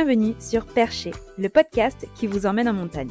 Bienvenue sur Percher, le podcast qui vous emmène en montagne.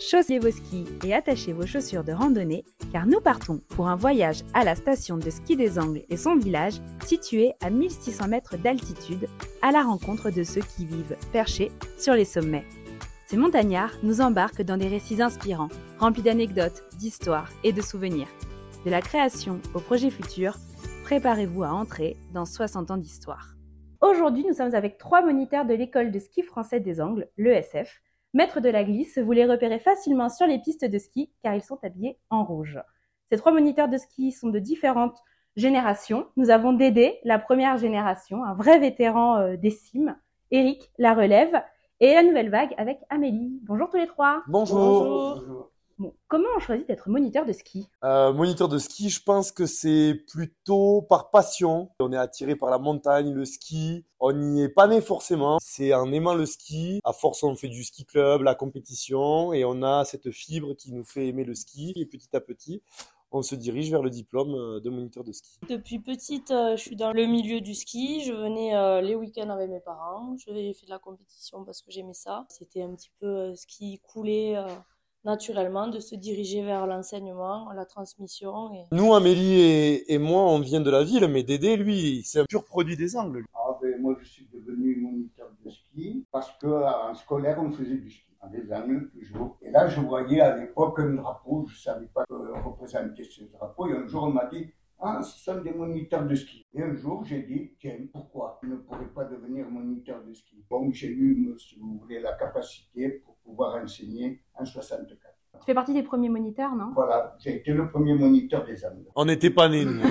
Chaussez vos skis et attachez vos chaussures de randonnée car nous partons pour un voyage à la station de ski des Angles et son village situé à 1600 mètres d'altitude à la rencontre de ceux qui vivent perchés sur les sommets. Ces montagnards nous embarquent dans des récits inspirants, remplis d'anecdotes, d'histoires et de souvenirs. De la création au projet futur, préparez-vous à entrer dans 60 ans d'histoire. Aujourd'hui, nous sommes avec trois moniteurs de l'école de ski français des Angles, l'ESF. Maîtres de la glisse, vous les repérez facilement sur les pistes de ski car ils sont habillés en rouge. Ces trois moniteurs de ski sont de différentes générations. Nous avons Dédé, la première génération, un vrai vétéran euh, des cimes, Eric, la relève, et la nouvelle vague avec Amélie. Bonjour tous les trois. Bonjour. Bonjour. Bon, comment on choisit d'être moniteur de ski? Euh, Moniteur de ski, je pense que c'est plutôt par passion. On est attiré par la montagne, le ski. On n'y est pas né forcément. C'est en aimant le ski. À force, on fait du ski club, la compétition, et on a cette fibre qui nous fait aimer le ski. Et petit à petit, on se dirige vers le diplôme euh, de moniteur de ski. Depuis petite, euh, je suis dans le milieu du ski. Je venais euh, les week-ends avec mes parents. Je fait de la compétition parce que j'aimais ça. C'était un petit peu qui coulait naturellement de se diriger vers l'enseignement, la transmission. Et... Nous, Amélie et, moi, on vient de la ville, mais Dédé, lui, c'est un pur produit des Angles. Ah, ben, moi, je suis devenu moniteur de ski parce qu'en scolaire, on faisait du ski. En des Angles, toujours. Et là, je voyais à l'époque un drapeau, je ne savais pas représenter ce drapeau. Et un jour, on m'a dit, ah, ce sont des moniteurs de ski. Et un jour, j'ai dit, tiens, pourquoi? Je ne pourrais pas devenir moniteur de ski Donc, j'ai eu, si vous voulez, la capacité pour pouvoir enseigner en 64. Tu fais partie des premiers moniteurs, non? Voilà, j'ai été le premier moniteur des Angles. On n'était pas nés, nous.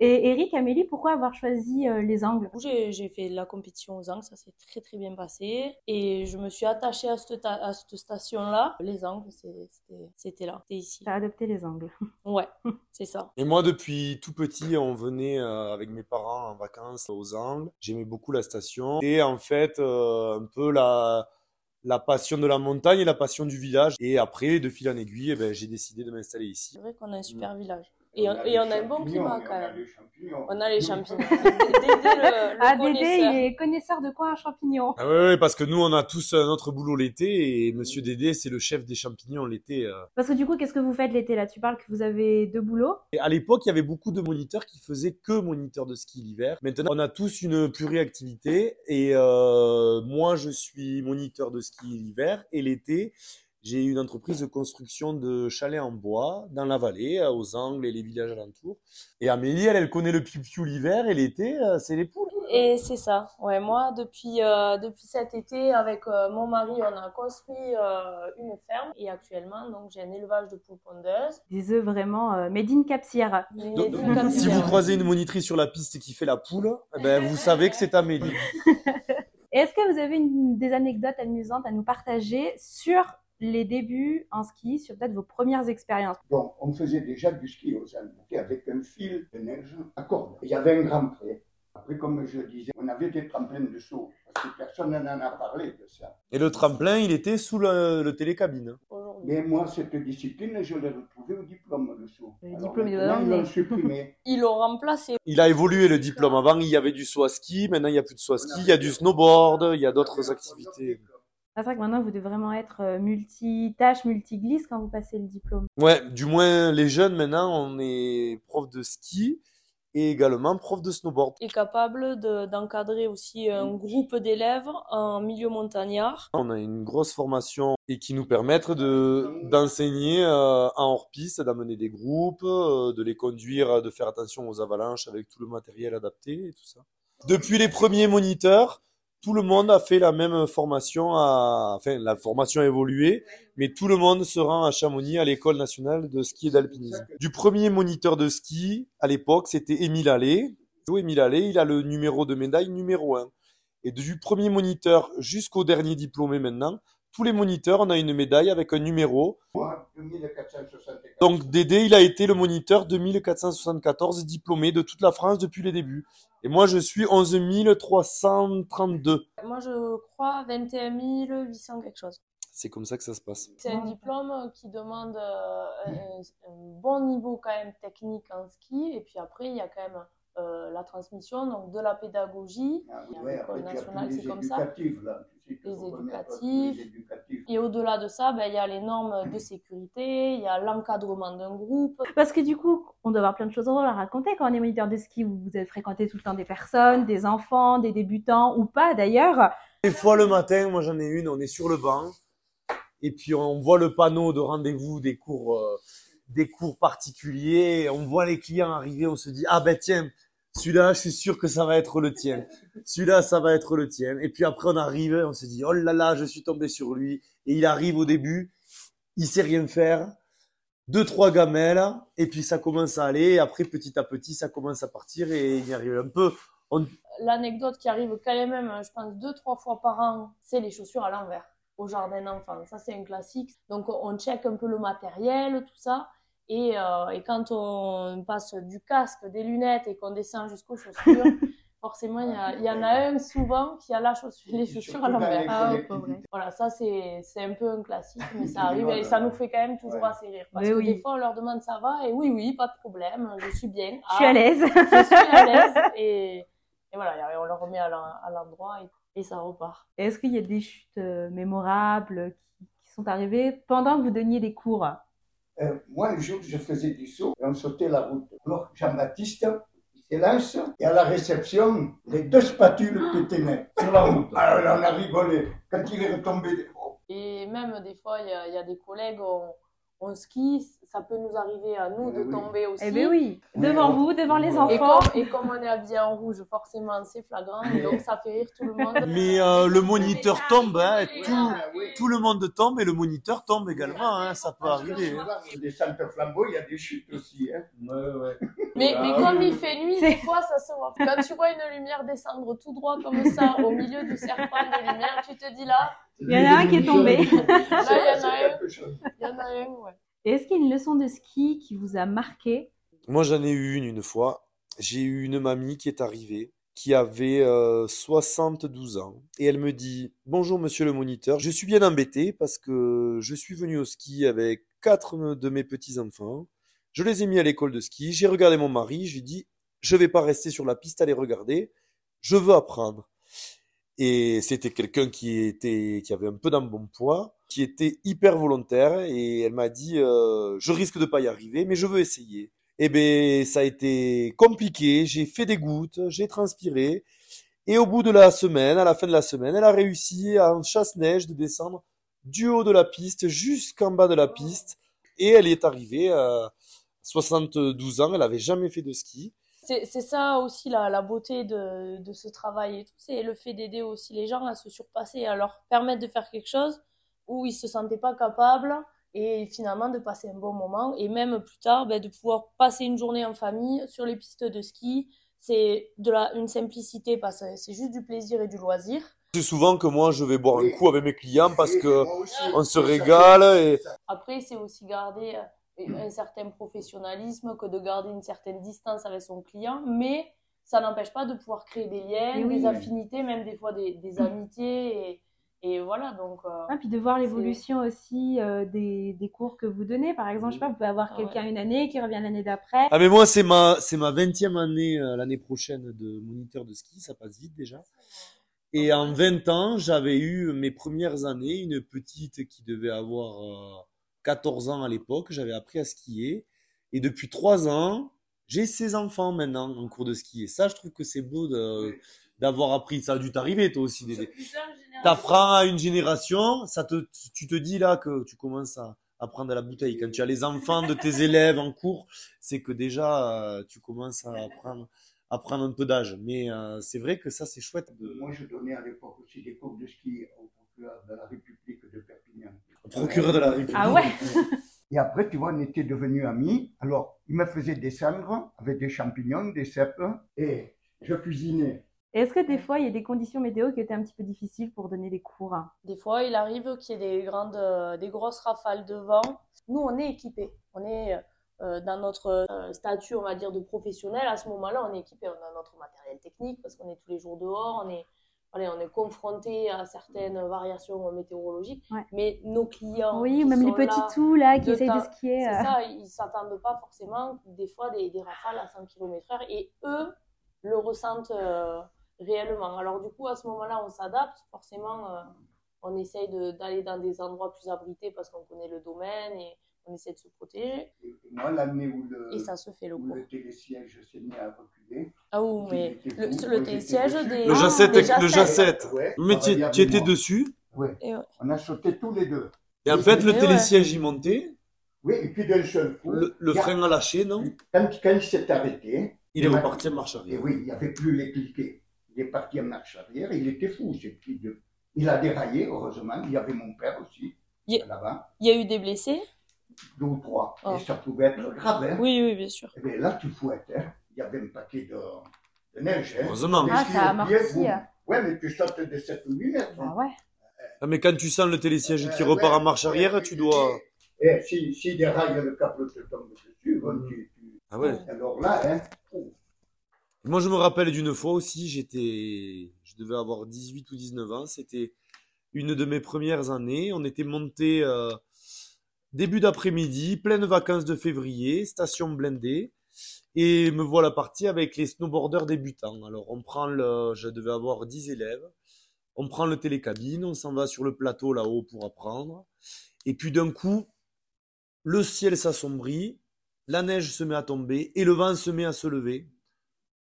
Et Eric, Amélie, pourquoi avoir choisi euh, les Angles? J'ai fait la compétition aux Angles, ça s'est très très bien passé. Et je me suis attachée à cette, à cette station-là. Les Angles, c'était là, c'était ici. T'as adopté les Angles. Ouais, c'est ça. Et moi, depuis tout petit, on venait euh, avec mes parents en vacances aux Angles. J'aimais beaucoup la station. Et en fait, euh, un peu la la passion de la montagne et la passion du village. Et après, de fil en aiguille, eh ben, j'ai décidé de m'installer ici. C'est vrai qu'on a un super village. Et on, et on a un bon climat quand même. On a les champignons. Dédé, le, le ah, Dédé, il est connaisseur de quoi un champignon? Ah, oui, parce que nous, on a tous notre boulot l'été et Monsieur Dédé, c'est le chef des champignons l'été. Euh. Parce que du coup, qu'est-ce que vous faites l'été là? Tu parles que vous avez deux boulots? Et À l'époque, il y avait beaucoup de moniteurs qui faisaient que moniteur de ski l'hiver. Maintenant, on a tous une pluriactivité et euh, moi, je suis moniteur de ski l'hiver et l'été, j'ai une entreprise de construction de chalets en bois dans la vallée, euh, aux Angles et les villages alentours. Et Amélie, elle, elle connaît le piou l'hiver et l'été, euh, c'est les poules. Et c'est ça. Ouais, moi, depuis, euh, depuis cet été, avec mon mari, on a construit une ferme. Et actuellement, donc, j'ai un élevage de poules pondeuses. Des œufs vraiment made in Capsière. Si vous croisez une monitrice sur la piste qui fait la poule, eh ben, vous savez que c'est Amélie. Est-ce que vous avez une, des anecdotes amusantes à nous partager sur les débuts en ski, sur peut-être vos premières expériences Donc, on faisait déjà du ski aux Alpes avec un fil de neige à corde. Il y avait un grand pré. Après, comme je le disais, on avait des tremplins de saut, parce que personne n'en a parlé de ça. Et le tremplin, il était sous le, télécabine Mais moi, cette discipline, je l'ai retrouvée au diplôme, le saut. Le diplôme, ils l'ont supprimé. Ils l'ont remplacé. Il a évolué, le diplôme. Avant, il y avait du saut à ski, maintenant, il n'y a plus de saut à ski, il y a du snowboard, il y a d'autres activités. C'est vrai que maintenant, vous devez vraiment être euh, multitâche, multiglisse quand vous passez le diplôme. Ouais, du moins, les jeunes, maintenant, on est prof de ski et également prof de snowboard. Et capable d'encadrer aussi un groupe d'élèves en milieu montagnard. On a une grosse formation et qui nous permettent d'enseigner euh, en hors-piste, d'amener des groupes, euh, de les conduire, de faire attention aux avalanches avec tout le matériel adapté et tout ça. Depuis les premiers moniteurs, tout le monde a fait la même formation, à, enfin la formation a évolué, mais tout le monde se rend à Chamonix à l'école nationale de ski et d'alpinisme. Du premier moniteur de ski à l'époque, c'était Émile Allais. Émile Allais, il a le numéro de médaille numéro 1. Et du premier moniteur jusqu'au dernier diplômé maintenant, tous les moniteurs, on a une médaille avec un numéro. Donc Dédé, il a été le moniteur 2474 diplômé de toute la France depuis les débuts. Et moi, je suis 11 332. Moi, je crois 21 800 quelque chose. C'est comme ça que ça se passe. C'est un diplôme qui demande euh, un, bon niveau quand même technique en ski. Et puis après, il y a quand même euh, la transmission, donc de la pédagogie. Ah oui, ouais, après, tous c'est comme ça. là. Les éducatifs. Et au-delà de ça, ben, il y a les normes de sécurité, il y a l'encadrement d'un groupe. Parce que du coup, on doit avoir plein de choses à raconter quand on est moniteur de ski. Vous, vous avez fréquenté tout le temps des personnes, des enfants, des débutants ou pas d'ailleurs. Des fois le matin, moi j'en ai une, on est sur le banc et puis on voit le panneau de rendez-vous des cours, euh, des cours particuliers. On voit les clients arriver, on se dit ah ben tiens, celui-là, je suis sûr que ça va être le tien. Celui-là, ça va être le tien. Et puis après on arrive, on se dit oh là là, je suis tombé sur lui. Et il arrive au début, il sait rien faire, deux trois gamelles et puis ça commence à aller. Et après petit à petit, ça commence à partir et il y arrive un peu. On, L'anecdote qui arrive quand même, je pense, deux, trois fois par an, c'est les chaussures à l'envers au jardin d'enfants. Ça, c'est un classique. Donc, on check un peu le matériel, tout ça. Et, euh, et quand on passe du casque, des lunettes et qu'on descend jusqu'aux chaussures, forcément, il y, a- il y en a un souvent qui a la chaussure, les chaussures à l'envers. Ah, collectivités. pas vrai. Voilà, ça c'est c'est un peu un classique, mais ça arrive et ça nous fait quand même toujours ouais. assez rire. Parce Mais que oui. des fois on leur demande ça va? Et oui, oui, pas de problème, je suis bien. Je suis à Ah, l'aise. Je suis à l'aise et, et voilà, et on le remet à l'en- à l'endroit et, et ça repart. Est-ce qu'il y a des chutes euh, mémorables qui, qui sont arrivées pendant que vous donniez des cours? Euh, moi, un jour, je faisais du saut et on sautait la route. Alors, Jean-Baptiste, il s'élance et à la réception, les deux spatules pétaient net sur la route. Alors, on a rigolé. Quand il est retombé, oh, Et même des fois, il y a, il y a des collègues, on, on skie, ça peut nous arriver à nous Eh de oui. tomber aussi. Eh bien oui, devant vous, devant les Et enfants. comme, et comme on est habillé en rouge, forcément c'est flagrant, et donc ça fait rire tout le monde. mais euh, le moniteur tombe, hein, tout, Ah, tout le monde tombe et le moniteur tombe également, hein, ça peut arriver. hein. Sur des centres flambeaux, il y a des chutes aussi. Hein. Ah mais oui, comme oui. il fait nuit, des fois, ça se voit. Quand tu vois une lumière descendre tout droit comme ça, au milieu du serpent de lumière, tu te dis là, Il y en a un qui est tombé. là, il y en a un, il y en a un, ouais. Et Est-ce qu'il y a une leçon de ski qui vous a marqué? Moi, j'en ai eu une une fois. J'ai eu une mamie qui est arrivée, qui avait euh, 72 ans. Et elle me dit, Bonjour, monsieur le moniteur. Je suis bien embêté parce que je suis venu au ski avec quatre de mes petits-enfants. Je les ai mis à l'école de ski. J'ai regardé mon mari. Je lui ai dit, je vais pas rester sur la piste à les regarder. Je veux apprendre. Et c'était quelqu'un qui était, qui avait un peu d'embonpoint, qui était hyper volontaire. Et elle m'a dit, euh, je risque de pas y arriver, mais je veux essayer. Eh ben, ça a été compliqué. J'ai fait des gouttes, j'ai transpiré. Et au bout de la semaine, à la fin de la semaine, elle a réussi en chasse-neige de descendre du haut de la piste jusqu'en bas de la piste. Et elle est arrivée à 72 ans. Elle avait jamais fait de ski. C'est ça aussi la, la beauté de, de ce travail et tout, c'est le fait d'aider aussi les gens à se surpasser, à leur permettre de faire quelque chose où ils se sentaient pas capables et finalement de passer un bon moment et même plus tard ben, de pouvoir passer une journée en famille sur les pistes de ski. C'est de la, une simplicité parce que c'est juste du plaisir et du loisir. C'est souvent que moi, je vais boire un coup avec mes clients parce que on se régale et Après, c'est aussi garder euh, un certain professionnalisme que de garder une certaine distance avec son client, mais ça n'empêche pas de pouvoir créer des liens, oui. des affinités, même des fois des, des amitiés. Et, et voilà, donc. euh, Ah, puis de voir l'évolution aussi euh, des, des cours que vous donnez. Par exemple, je sais pas, vous pouvez avoir Ah quelqu'un une année qui revient l'année d'après. Ah mais moi c'est ma c'est ma 20e année euh, l'année prochaine de moniteur de ski, ça passe vite déjà. Et en 20 ans, j'avais eu mes premières années, une petite qui devait avoir euh, 14 ans à l'époque, j'avais appris à skier et depuis 3 ans, j'ai 16 enfants maintenant en cours de ski et ça je trouve que c'est beau d'avoir appris ça a dû t'arriver toi aussi Dédé. T'apprends à une génération, ça te, tu te dis là que tu commences à, à prendre à la bouteille. Quand tu as les enfants de tes élèves en cours, c'est que déjà euh, tu commences à prendre, à prendre un peu d'âge. Mais euh, c'est vrai que ça c'est chouette. De... Moi, je donnais à l'époque aussi des cours de ski au procureur de la République. Procureur de la République. Ah ouais Et après, tu vois, on était devenus amis. Alors, il me faisait descendre avec des champignons, des cèpes, et je cuisinais. Est-ce que des fois, il y a des conditions météo qui étaient un petit peu difficiles pour donner des cours? Des fois, il arrive qu'il y ait des grandes, euh, des grosses rafales de vent. Nous, on est équipés. On est euh, dans notre euh, statut, on va dire, de professionnel. À ce moment-là, on est équipé. On a notre matériel technique parce qu'on est tous les jours dehors. On est, allez, on est confronté à certaines variations météorologiques. Ouais. Mais nos clients, Oui, même les petits là, tout là qui essayent de skier. C'est euh. ça, ils s'attendent pas forcément des fois des, des rafales à 100 km/h. Et eux, le ressentent euh, réellement. Alors du coup, à ce moment-là, on s'adapte. Forcément, euh, on essaye de- d'aller dans des endroits plus abrités parce qu'on connaît le domaine et on essaie de se protéger. Et moi, l'année où le, Et ça se fait le où le télésiège s'est mis à reculer, Ah oui, mais le, fou. le télésiège des... Le Ah, jacette, des le jacettes. jacette. ouais, Mais tu étais dessus. Et ouais. On a sauté tous les deux. Et en fait, le Ouais, télésiège, il montait. Oui, et puis d'un seul coup, Le, le il y a- frein a lâché, non quand, quand il s'est arrêté, Il est reparti en marche Et arrière. oui, il n'y avait plus les cliquets. Il est parti en marche arrière, il était fou, ce petit. Il a déraillé, heureusement. Il y avait mon père aussi, là-bas, Il y a eu des blessés? Deux ou trois. Oh. Et ça pouvait être grave, hein. Oui, oui, bien sûr. Et bien là, tu fouettes, hein. Il y avait un paquet de, de neige, hein. Heureusement. Ah, ça boum. euh. Ouais, mais tu sautes de 7 ou 8 mètres. Hein. ouais. Ah, mais quand tu sens le télésiège qui Euh, repart ouais, en marche arrière, ouais, tu dois. Et Eh, si, si des rails, le câble te tombe dessus, bon, tu, tu- Ah ouais. Alors là, hein. oh, Moi, je me rappelle d'une fois aussi, j'étais, je devais avoir 18 ou 19 ans. C'était une de mes premières années. On était monté euh, début d'après-midi, pleine vacances de février, station blindée. Et me voilà parti avec les snowboarders débutants. Alors, on prend le, je devais avoir 10 élèves. On prend le télécabine, on s'en va sur le plateau là-haut pour apprendre. Et puis d'un coup, le ciel s'assombrit, la neige se met à tomber et le vent se met à se lever.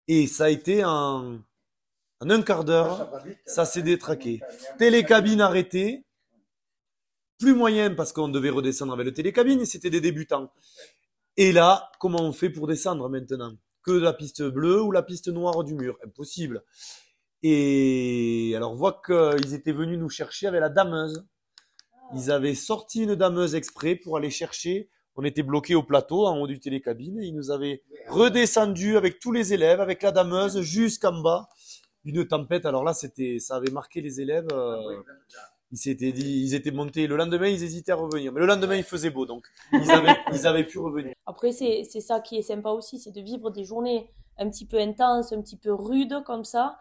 Et ça a été en, en un quart d'heure, ça hein. s'est détraqué. Télécabine arrêtée. Plus moyen parce qu'on devait redescendre avec le télécabine c'était des débutants. Et là, comment on fait pour descendre maintenant? Que la piste bleue ou la piste noire du mur? Impossible. Et alors, on voit qu'ils étaient venus nous chercher avec la dameuse. Ils avaient sorti une dameuse exprès pour aller chercher. On était bloqués au plateau en haut du télécabine et ils nous avaient redescendu avec tous les élèves, avec la dameuse jusqu'en bas. Une tempête. Alors là, c'était, ça avait marqué les élèves. euh, ils s'étaient dit, ils étaient montés. Le lendemain, ils hésitaient à revenir. Mais le lendemain, il faisait beau, donc ils avaient, ils avaient pu revenir. Après, c'est c'est ça qui est sympa aussi, c'est de vivre des journées un petit peu intenses, un petit peu rudes comme ça.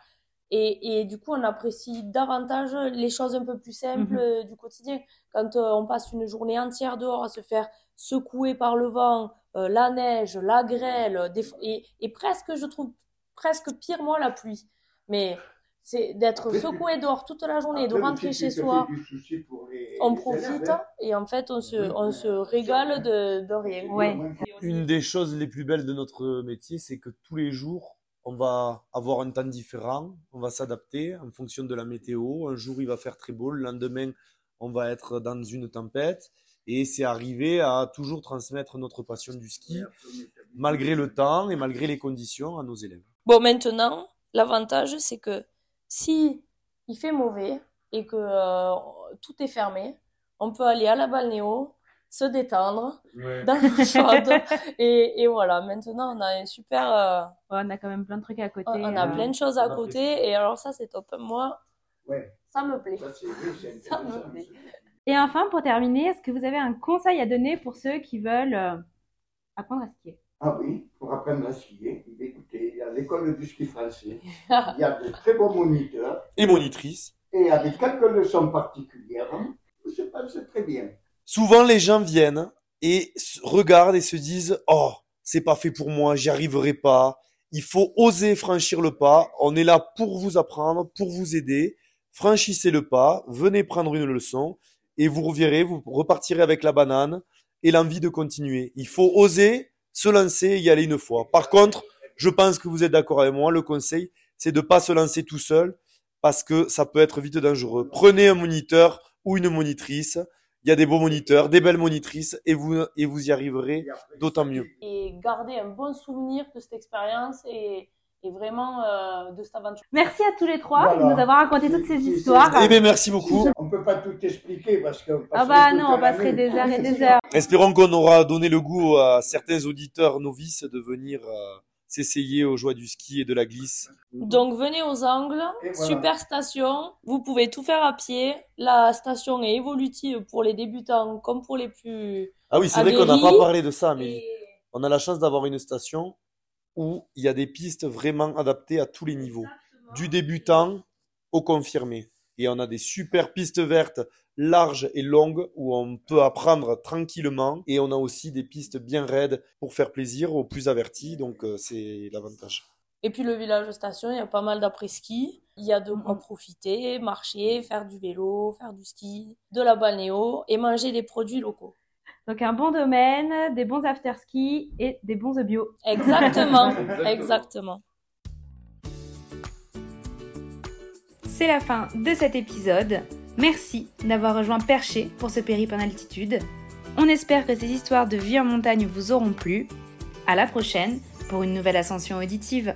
Et, et du coup, on apprécie davantage les choses un peu plus simples Mhm. du quotidien. Quand euh, on passe une journée entière dehors à se faire secouer par le vent, euh, la neige, la grêle, des, et, et presque, je trouve, presque pire, moi, la pluie. Mais c'est d'être secoué dehors toute la journée, de rentrer chez soi on les profite hein. et en fait on se, on se régale de, de rien. Ouais. Une des choses les plus belles de notre métier, c'est que tous les jours, on va avoir un temps différent, on va s'adapter en fonction de la météo. Un jour, il va faire très beau, le lendemain, on va être dans une tempête. Et c'est arriver à toujours transmettre notre passion du ski, malgré le temps et malgré les conditions, à nos élèves. Bon maintenant, l'avantage c'est que si il fait mauvais et que euh, tout est fermé, on peut aller à la balnéo, se détendre dans l'eau chaude et, et voilà. Maintenant on a un super, euh, Ouais, on a quand même plein de trucs à côté. on a euh. plein de choses à côté et alors ça c'est top. Moi Ouais, ça me plaît. ça oui, me plaît. Et enfin, pour terminer, est-ce que vous avez un conseil à donner pour ceux qui veulent apprendre à skier? Ah oui, pour apprendre à skier, écoutez, il y a l'école du ski français, il y a de très bons moniteurs, Et monitrice. et avec quelques leçons particulières, se passe très bien. Souvent, les gens viennent et regardent et se disent Oh, c'est pas fait pour moi, j'y arriverai pas. Il faut oser franchir le pas. On est là pour vous apprendre, pour vous aider. Franchissez le pas, venez prendre une leçon et vous reverrez, vous repartirez avec la banane et l'envie de continuer. Il faut oser se lancer et y aller une fois. Par contre, je pense que vous êtes d'accord avec moi. Le conseil, c'est de pas se lancer tout seul parce que ça peut être vite dangereux. Prenez un moniteur ou une monitrice. Il y a des beaux moniteurs, des belles monitrices et vous, et vous y arriverez d'autant mieux. Et garder un bon souvenir de cette expérience et, et vraiment euh, de cette aventure. Merci à tous les trois Voilà. de nous avoir raconté toutes ces histoires. Eh bien, merci beaucoup. On ne peut pas tout expliquer parce qu'on Ah bah non, on passerait des heures et des heures. Espérons qu'on aura donné le goût à certains auditeurs novices de venir euh, s'essayer aux joies du ski et de la glisse. Donc venez aux Angles, voilà. super station. Vous pouvez tout faire à pied. La station est évolutive pour les débutants comme pour les plus. Ah oui, c'est vrai qu'on n'a pas parlé de ça, mais Et- on a la chance d'avoir une station où il y a des pistes vraiment adaptées à tous les niveaux. Du débutant au confirmé. Et on a des super pistes vertes larges et longues où on peut apprendre tranquillement. Et on a aussi des pistes bien raides pour faire plaisir aux plus avertis. Donc euh, c'est l'avantage. Et puis le village station, il y a pas mal d'après-ski. Il y a de quoi profiter, marcher, faire du vélo, faire du ski, de la balnéo et manger des produits locaux. Donc un bon domaine, des bons after-ski et des bons bio. Exactement, exactement. C'est la fin de cet épisode. Merci d'avoir rejoint Perché pour ce périple en altitude. On espère que ces histoires de vie en montagne vous auront plu. À la prochaine pour une nouvelle ascension auditive.